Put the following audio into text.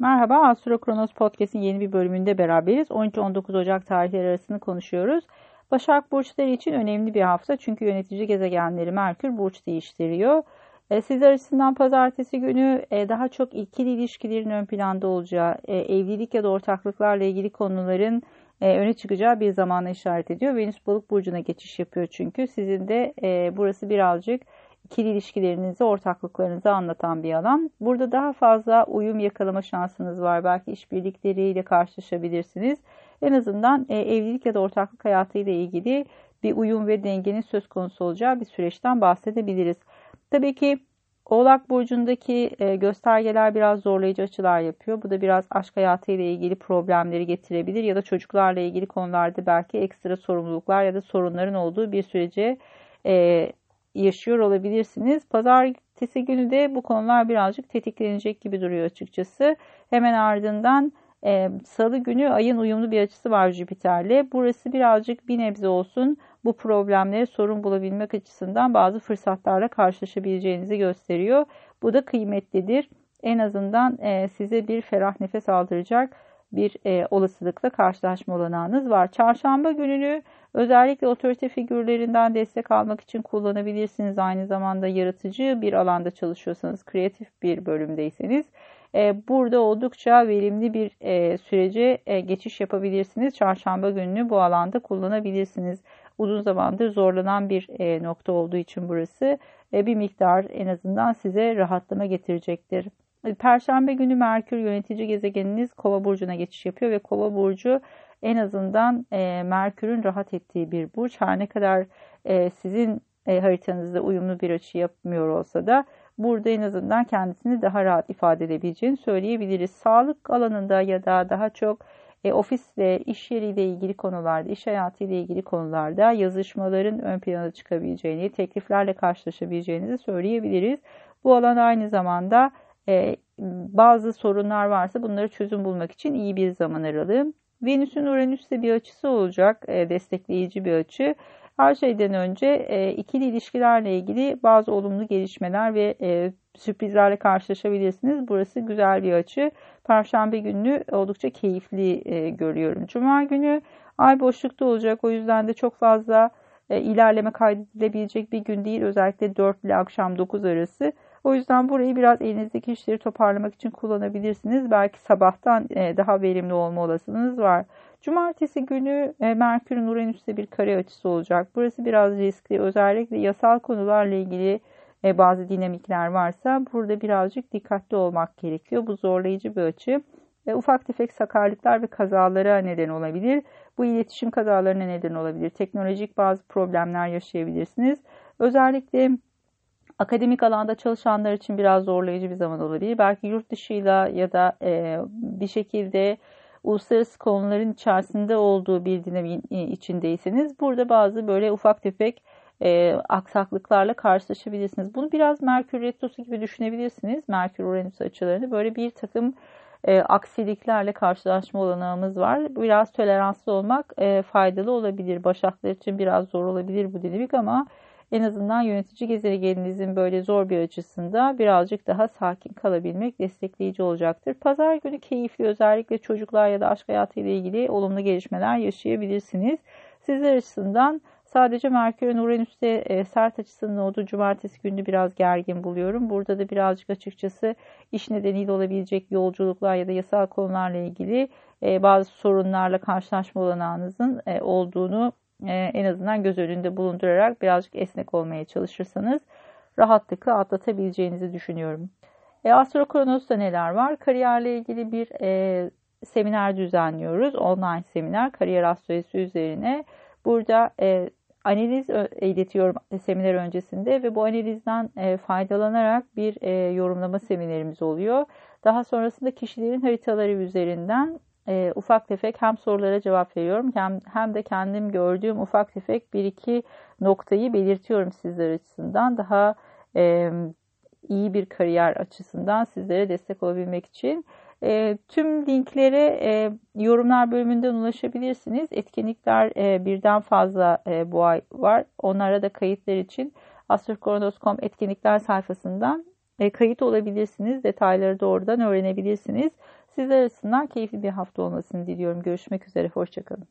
Merhaba, Astro Kronos Podcast'in yeni bir bölümünde beraberiz. 13-19 Ocak tarihleri arasını konuşuyoruz. Başak burçları için önemli bir hafta çünkü yönetici gezegenleri Merkür burç değiştiriyor. E, sizler açısından pazartesi günü e, daha çok ikili ilişkilerin ön planda olacağı, e, evlilik ya da ortaklıklarla ilgili konuların öne çıkacağı bir zamana işaret ediyor. Venüs balık burcuna geçiş yapıyor çünkü. Sizin de burası birazcık ikili ilişkilerinizi, ortaklıklarınızı anlatan bir alan. Burada daha fazla uyum yakalama şansınız var. Belki işbirlikleriyle karşılaşabilirsiniz. En azından e, evlilik ya da ortaklık hayatıyla ilgili bir uyum ve dengenin söz konusu olacağı bir süreçten bahsedebiliriz. Tabii ki Oğlak burcundaki e, göstergeler biraz zorlayıcı açılar yapıyor. Bu da biraz aşk hayatıyla ilgili problemleri getirebilir ya da çocuklarla ilgili konularda belki ekstra sorumluluklar ya da sorunların olduğu bir sürece e, yaşıyor olabilirsiniz. Pazartesi günü de bu konular birazcık tetiklenecek gibi duruyor açıkçası. Hemen ardından e, Salı günü ayın uyumlu bir açısı var Jüpiter'le. Burası birazcık bir nebze olsun bu problemlere sorun bulabilmek açısından bazı fırsatlarla karşılaşabileceğinizi gösteriyor. Bu da kıymetlidir. En azından e, size bir ferah nefes aldıracak bir e, olasılıkla karşılaşma olanağınız var. Çarşamba gününü özellikle otorite figürlerinden destek almak için kullanabilirsiniz. Aynı zamanda yaratıcı bir alanda çalışıyorsanız, kreatif bir bölümdeyseniz e, burada oldukça verimli bir e, sürece e, geçiş yapabilirsiniz. Çarşamba gününü bu alanda kullanabilirsiniz. Uzun zamandır zorlanan bir e, nokta olduğu için burası e, bir miktar en azından size rahatlama getirecektir. Perşembe günü Merkür yönetici gezegeniniz Kova burcuna geçiş yapıyor ve Kova burcu en azından e, Merkür'ün rahat ettiği bir burç. Her ne kadar e, sizin e, haritanızda uyumlu bir açı yapmıyor olsa da burada en azından kendisini daha rahat ifade edebileceğini söyleyebiliriz. Sağlık alanında ya da daha çok e, ofisle, iş yeriyle ilgili konularda, iş hayatıyla ilgili konularda yazışmaların ön plana çıkabileceğini, tekliflerle karşılaşabileceğinizi söyleyebiliriz. Bu alan aynı zamanda e, bazı sorunlar varsa bunları çözüm bulmak için iyi bir zaman aralığı. Venüs'ün Uranüs'te bir açısı olacak, e, destekleyici bir açı. Her şeyden önce e, ikili ilişkilerle ilgili bazı olumlu gelişmeler ve e, sürprizlerle karşılaşabilirsiniz. Burası güzel bir açı. Perşembe günü oldukça keyifli e, görüyorum. Cuma günü ay boşlukta olacak. O yüzden de çok fazla e, ilerleme kaydedilebilecek bir gün değil. Özellikle 4 ile akşam 9 arası. O yüzden burayı biraz elinizdeki işleri toparlamak için kullanabilirsiniz. Belki sabahtan e, daha verimli olma olasılığınız var. Cumartesi günü e, Merkür'ün Uranüs'te bir kare açısı olacak. Burası biraz riskli. Özellikle yasal konularla ilgili e, bazı dinamikler varsa burada birazcık dikkatli olmak gerekiyor. Bu zorlayıcı bir açı. Ufak tefek sakarlıklar ve kazalara neden olabilir. Bu iletişim kazalarına neden olabilir. Teknolojik bazı problemler yaşayabilirsiniz. Özellikle akademik alanda çalışanlar için biraz zorlayıcı bir zaman olabilir. Belki yurt dışıyla ya da e, bir şekilde uluslararası konuların içerisinde olduğu bir dinamiğin e, içindeyseniz burada bazı böyle ufak tefek e, aksaklıklarla karşılaşabilirsiniz. Bunu biraz Merkür Retrosu gibi düşünebilirsiniz. Merkür Uranüs açılarını böyle bir takım e, aksiliklerle karşılaşma olanağımız var. Biraz toleranslı olmak e, faydalı olabilir. Başaklar için biraz zor olabilir bu dinamik ama en azından yönetici gezegeninizin böyle zor bir açısında birazcık daha sakin kalabilmek destekleyici olacaktır. Pazar günü keyifli özellikle çocuklar ya da aşk hayatı ile ilgili olumlu gelişmeler yaşayabilirsiniz. Sizler açısından sadece Merkür'ün Uranüs'te e, sert açısının olduğu cumartesi günü biraz gergin buluyorum. Burada da birazcık açıkçası iş nedeniyle olabilecek yolculuklar ya da yasal konularla ilgili e, bazı sorunlarla karşılaşma olanağınızın e, olduğunu e, en azından göz önünde bulundurarak birazcık esnek olmaya çalışırsanız rahatlıkla atlatabileceğinizi düşünüyorum. E, Astro Kronos'ta neler var? Kariyerle ilgili bir e, seminer düzenliyoruz. Online seminer kariyer astrolojisi üzerine. Burada e, analiz iletiyorum seminer öncesinde ve bu analizden e, faydalanarak bir e, yorumlama seminerimiz oluyor. Daha sonrasında kişilerin haritaları üzerinden e, ufak tefek hem sorulara cevap veriyorum hem, hem de kendim gördüğüm ufak tefek bir iki noktayı belirtiyorum sizler açısından. Daha e, iyi bir kariyer açısından sizlere destek olabilmek için. E, tüm linklere e, yorumlar bölümünden ulaşabilirsiniz. Etkinlikler e, birden fazla e, bu ay var. Onlara da kayıtlar için astrokoronos.com etkinlikler sayfasından e, kayıt olabilirsiniz. Detayları da oradan öğrenebilirsiniz. Sizler açısından keyifli bir hafta olmasını diliyorum. Görüşmek üzere, hoşçakalın.